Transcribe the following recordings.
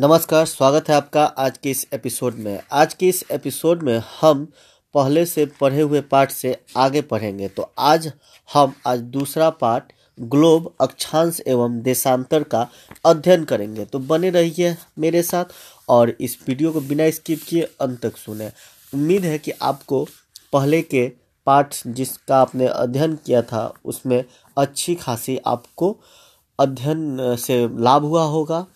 नमस्कार, स्वागत है आपका आज के इस एपिसोड में। आज के इस एपिसोड में हम पहले से पढ़े हुए पाठ से आगे पढ़ेंगे। तो आज हम, आज दूसरा पाठ ग्लोब, अक्षांश एवं देशांतर का अध्ययन करेंगे। तो बने रहिए मेरे साथ और इस वीडियो को बिना स्किप किए अंत तक सुने। उम्मीद है कि आपको पहले के पाठ जिसका आपने अध्ययन किया था, उसमें अच्छी खासी आपको अध्ययन से लाभ हुआ होगा।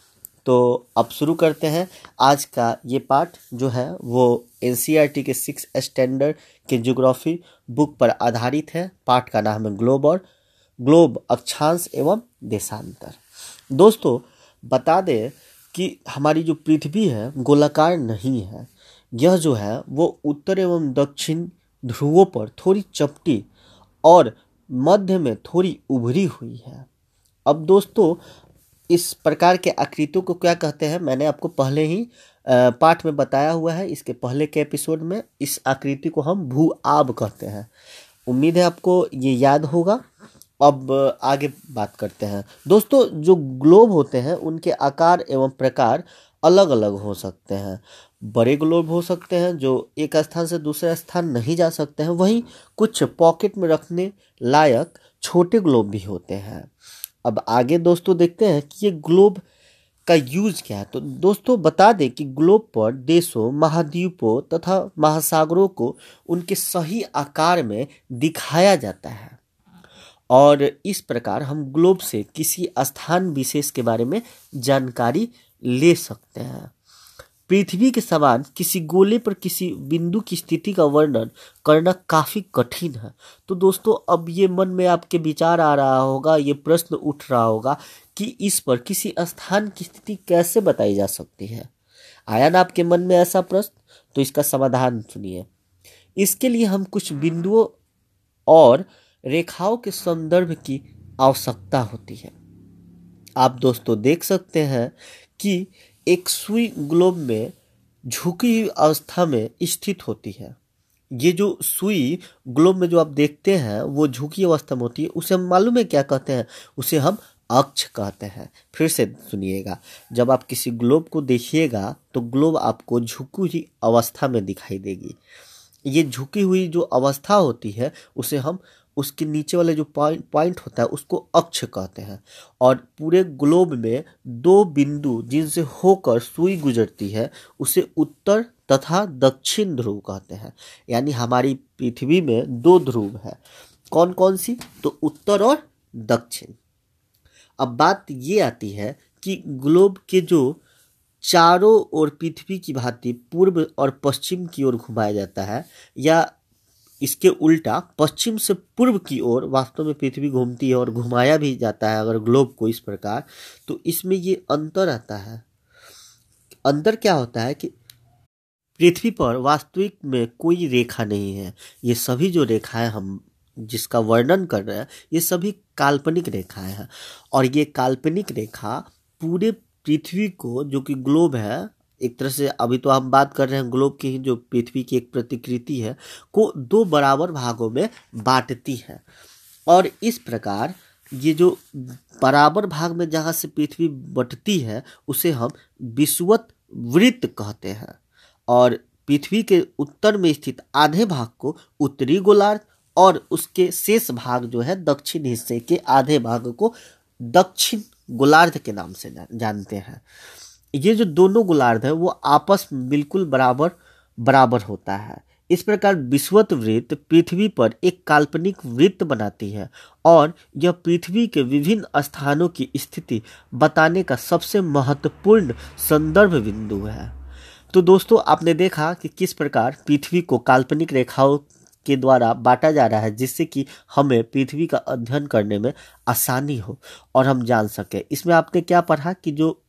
तो अब शुरू करते हैं। आज का ये पाठ जो है, वो एन के सिक्स स्टैंडर्ड के ज्योग्राफी बुक पर आधारित है। पाठ का नाम है ग्लोब और ग्लोब अक्षांश एवं देशांतर। दोस्तों, बता दें कि हमारी जो पृथ्वी है, गोलाकार नहीं है। यह जो है, वो उत्तर एवं दक्षिण ध्रुवों पर थोड़ी चपटी और मध्य में थोड़ी उभरी हुई है। अब दोस्तों इस प्रकार के आकृतियों को क्या कहते हैं, मैंने आपको पहले ही पाठ में बताया हुआ है। इसके पहले के एपिसोड में इस आकृति को हम भू आब कहते हैं। उम्मीद है आपको ये याद होगा। अब आगे बात करते हैं। दोस्तों, जो ग्लोब होते हैं, उनके आकार एवं प्रकार अलग अलग हो सकते हैं। बड़े ग्लोब हो सकते हैं, जो एक स्थान से दूसरे स्थान नहीं जा सकते हैं। वहीं कुछ पॉकेट में रखने लायक छोटे ग्लोब भी होते हैं। अब आगे दोस्तों देखते हैं कि ये ग्लोब का यूज़ क्या है। तो दोस्तों बता दें कि ग्लोब पर देशों, महाद्वीपों तथा महासागरों को उनके सही आकार में दिखाया जाता है। और इस प्रकार हम ग्लोब से किसी स्थान विशेष के बारे में जानकारी ले सकते हैं। पृथ्वी के समान किसी गोले पर किसी बिंदु की स्थिति का वर्णन करना काफ़ी कठिन है। तो दोस्तों, अब ये मन में आपके विचार आ रहा होगा, ये प्रश्न उठ रहा होगा कि इस पर किसी स्थान की स्थिति कैसे बताई जा सकती है। आया ना आपके मन में ऐसा प्रश्न? तो इसका समाधान सुनिए। इसके लिए हम कुछ बिंदुओं और रेखाओं के संदर्भ की आवश्यकता होती है। आप दोस्तों देख सकते हैं कि एक सुई ग्लोब में झुकी हुई अवस्था में स्थित होती है। ये जो सुई ग्लोब में जो आप देखते हैं, वो झुकी अवस्था में होती है। उसे हम मालूम है क्या कहते हैं? उसे हम अक्ष कहते हैं। फिर से सुनिएगा। जब आप किसी ग्लोब को देखिएगा तो ग्लोब आपको झुकी हुई अवस्था में दिखाई देगी। ये झुकी हुई जो अवस्था होती है, उसे हम उसके नीचे वाले जो पॉइंट पॉइंट होता है, उसको अक्ष कहते हैं। और पूरे ग्लोब में दो बिंदु जिनसे होकर सुई गुजरती है, उसे उत्तर तथा दक्षिण ध्रुव कहते हैं। यानी हमारी पृथ्वी में दो ध्रुव है। कौन कौन सी? तो उत्तर और दक्षिण। अब बात ये आती है कि ग्लोब के जो चारों ओर पृथ्वी की भांति पूर्व और पश्चिम की ओर घुमाया जाता है, या इसके उल्टा पश्चिम से पूर्व की ओर वास्तव में पृथ्वी घूमती है और घुमाया भी जाता है अगर ग्लोब को इस प्रकार तो इसमें ये अंतर आता है। अंतर क्या होता है कि पृथ्वी पर वास्तविक में कोई रेखा नहीं है। ये सभी जो रेखाएँ हम, जिसका वर्णन कर रहे हैं, ये सभी काल्पनिक रेखाएँ हैं। और ये काल्पनिक रेखा पूरे पृथ्वी को, जो कि ग्लोब है एक तरह से अभी तो हम बात कर रहे हैं ग्लोब की जो पृथ्वी की एक प्रतिकृति है, को दो बराबर भागों में बांटती है। और इस प्रकार ये जो बराबर भाग में जहाँ से पृथ्वी बटती है, उसे हम विश्वत वृत्त कहते हैं। और पृथ्वी के उत्तर में स्थित आधे भाग को उत्तरी गोलार्ध और उसके शेष भाग जो है दक्षिण हिस्से के आधे भाग को दक्षिण गोलार्ध के नाम से जानते हैं। ये जो दोनों गोलार्ध है, वो आपस में बिल्कुल बराबर बराबर होता है। इस प्रकार विश्वत वृत्त पृथ्वी पर एक काल्पनिक वृत्त बनाती है और यह पृथ्वी के विभिन्न स्थानों की स्थिति बताने का सबसे महत्वपूर्ण संदर्भ बिंदु है। तो दोस्तों, आपने देखा कि किस प्रकार पृथ्वी को काल्पनिक रेखाओं के द्वारा बांटा जा रहा है, जिससे कि हमें पृथ्वी का अध्ययन करने में आसानी हो और हम जान सकें। इसमें आपने क्या पढ़ा कि जो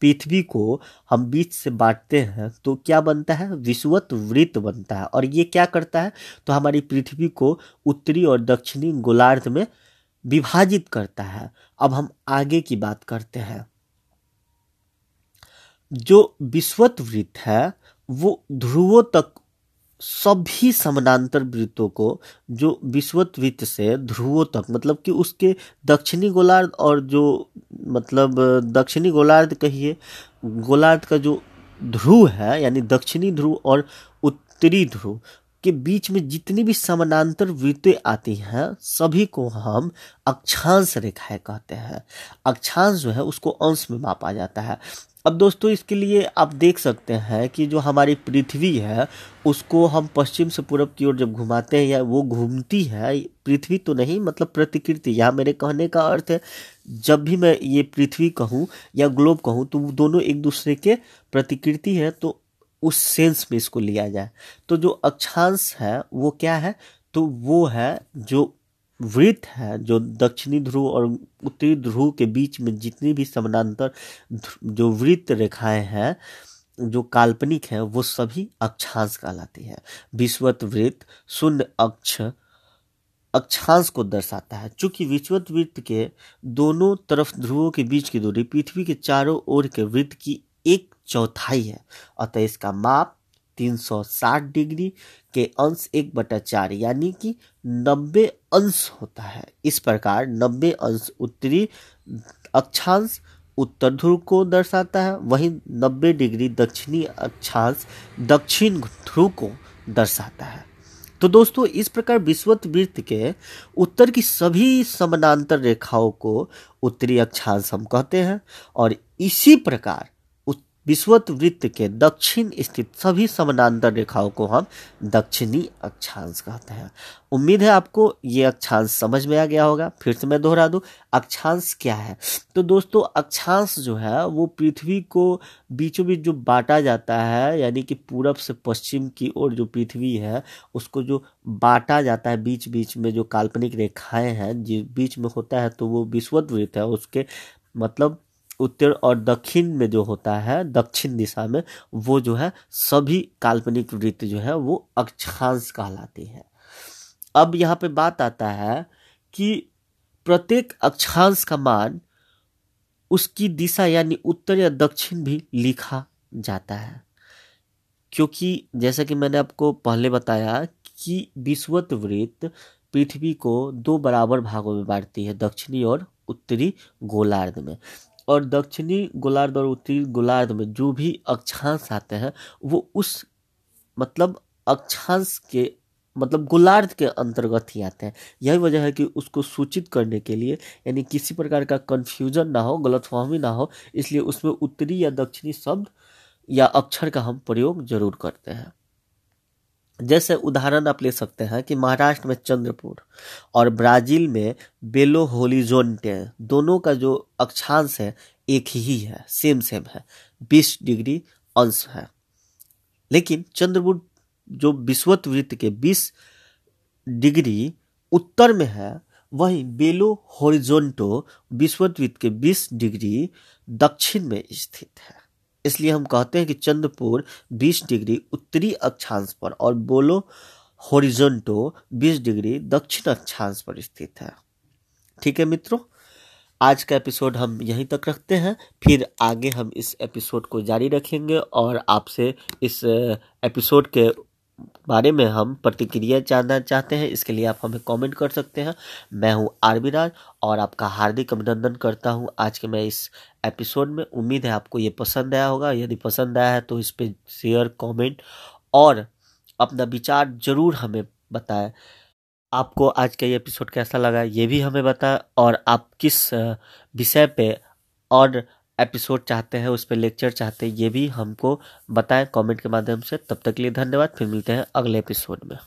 पृथ्वी को हम बीच से बांटते हैं तो क्या बनता है? विश्वत वृत्त बनता है। और ये क्या करता है? तो हमारी पृथ्वी को उत्तरी और दक्षिणी गोलार्ध में विभाजित करता है। अब हम आगे की बात करते हैं। जो विश्वत वृत्त है, वो ध्रुवों तक सभी समानांतर वृत्तों को जो विश्वत वृत्त से ध्रुवों तक मतलब कि उसके दक्षिणी गोलार्ध और जो मतलब दक्षिणी गोलार्ध कहिए, गोलार्ध का जो ध्रुव है, यानी दक्षिणी ध्रुव और उत्तरी ध्रुव के बीच में जितनी भी समानांतर वृत्तें आती हैं, सभी को हम अक्षांश रेखाएँ कहते हैं। अक्षांश जो है, उसको अंश में मापा जाता है। अब दोस्तों, इसके लिए आप देख सकते हैं कि जो हमारी पृथ्वी है, उसको हम पश्चिम से पूर्व की ओर जब घुमाते हैं, या वो घूमती है, पृथ्वी तो नहीं मतलब प्रतिकृति। यहाँ मेरे कहने का अर्थ है, जब भी मैं ये पृथ्वी कहूँ, या ग्लोब कहूँ तो दोनों एक दूसरे के प्रतिकृति है तो उस सेंस में इसको लिया जाए। तो जो अक्षांश है, वो क्या है? तो वो है जो वृत्त है जो दक्षिणी ध्रुव और उत्तरी ध्रुव के बीच में जितनी भी समानांतर जो वृत्त रेखाएँ हैं, जो काल्पनिक है, वो सभी अक्षांश कहलाती है। विश्वत वृत्त शून्य अक्ष, अक्षांश को दर्शाता है। चूँकि विश्वत वृत्त के दोनों तरफ़ ध्रुवों के बीच की दूरी पृथ्वी के चारों ओर के वृत्त की एक चौथाई है, अतः इसका माप 360 डिग्री के अंश एक बटा चार, यानी कि 90 अंश होता है। इस प्रकार 90 अंश उत्तरी अक्षांश उत्तर ध्रुव को दर्शाता है। वहीं 90 डिग्री दक्षिणी अक्षांश दक्षिण ध्रुव को दर्शाता है। तो दोस्तों, इस प्रकार विश्वत वृत्त के उत्तर की सभी समानांतर रेखाओं को उत्तरी अक्षांश हम कहते हैं और इसी प्रकार विश्वत वृत्त के दक्षिण स्थित सभी समानांतर रेखाओं को हम दक्षिणी अक्षांश कहते हैं। उम्मीद है आपको ये अक्षांश समझ में आ गया होगा। फिर से मैं दोहरा दूँ, अक्षांश क्या है? तो दोस्तों, अक्षांश जो है, वो पृथ्वी को बीचों बीच जो बांटा जाता है, यानी कि पूरब से पश्चिम की ओर जो पृथ्वी है, उसको जो बांटा जाता है बीच बीच में जो काल्पनिक रेखाएँ हैं बीच में होता है तो वो विश्वत वृत्त है। उसके मतलब उत्तर और दक्षिण में जो होता है, दक्षिण दिशा में, वो जो है, सभी काल्पनिक वृत्त जो है, वो अक्षांश कहलाती है। अब यहाँ पे बात आता है कि प्रत्येक अक्षांश का मान उसकी दिशा यानी उत्तर या दक्षिण भी लिखा जाता है। क्योंकि जैसा कि मैंने आपको पहले बताया कि विश्वत वृत्त पृथ्वी को दो बराबर भागों में बांटती है, दक्षिणी और उत्तरी गोलार्ध में। और दक्षिणी गोलार्ध और उत्तरी गोलार्ध में जो भी अक्षांश आते हैं, वो उस मतलब अक्षांश के मतलब गोलार्ध के अंतर्गत ही आते हैं। यही वजह है कि उसको सूचित करने के लिए, यानी किसी प्रकार का कन्फ्यूज़न ना हो, गलतफहमी ना हो, इसलिए उसमें उत्तरी या दक्षिणी शब्द या अक्षर का हम प्रयोग ज़रूर करते हैं। जैसे उदाहरण आप ले सकते हैं कि महाराष्ट्र में चंद्रपुर और ब्राज़ील में बेलो होलिजोनटे दोनों का जो अक्षांश है, एक ही है सेम सेम है, बीस डिग्री अंश है। लेकिन चंद्रपुर जो विश्वत वृत्त के बीस डिग्री उत्तर में है, वहीं बेलो होरिजोंटो विश्वत वृत्त के बीस डिग्री दक्षिण में स्थित है। इसलिए हम कहते हैं कि चंद्रपुर 20 डिग्री उत्तरी अक्षांश पर और बोलो होरिजोंटो 20 डिग्री दक्षिण अक्षांश पर स्थित है। ठीक है मित्रों, आज का एपिसोड हम यहीं तक रखते हैं। फिर आगे हम इस एपिसोड को जारी रखेंगे और आपसे इस एपिसोड के बारे में हम प्रतिक्रिया जानना चाहते हैं, इसके लिए आप हमें कमेंट कर सकते हैं। मैं हूँ आरबी राज और आपका हार्दिक अभिनंदन करता हूँ। आज के मैं इस एपिसोड में उम्मीद है आपको ये पसंद आया होगा। यदि पसंद आया है तो इस पर शेयर कॉमेंट और अपना विचार ज़रूर हमें बताएँ। आपको आज का ये एपिसोड कैसा लगा ये भी हमें बताएँ और आप किस विषय पे और एपिसोड चाहते हैं, उस पर लेक्चर चाहते हैं, ये भी हमको बताएँ कमेंट के माध्यम से। तब तक के लिए धन्यवाद, फिर मिलते हैं अगले एपिसोड में।